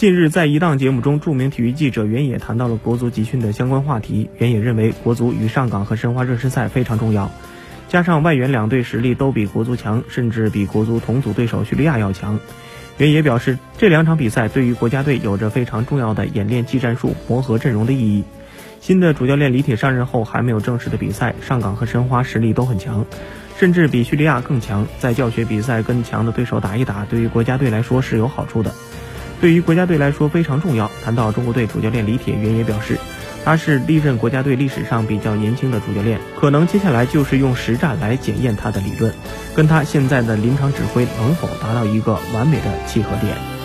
近日，在一档节目中，著名体育记者袁野谈到了国足集训的相关话题。袁野认为，国足与上港和申花热身赛非常重要，加上外援两队实力都比国足强，甚至比国足同组对手叙利亚要强。袁野表示，这两场比赛对于国家队有着非常重要的演练技战术、磨合阵容的意义。新的主教练李铁上任后，还没有正式的比赛，上港和申花实力都很强，甚至比叙利亚更强。在教学比赛跟强的对手打一打，对于国家队来说是有好处的。对于国家队来说非常重要。谈到中国队主教练李铁，袁也表示，他是历任国家队历史上比较年轻的主教练，可能接下来就是用实战来检验他的理论，跟他现在的临场指挥能否达到一个完美的契合点。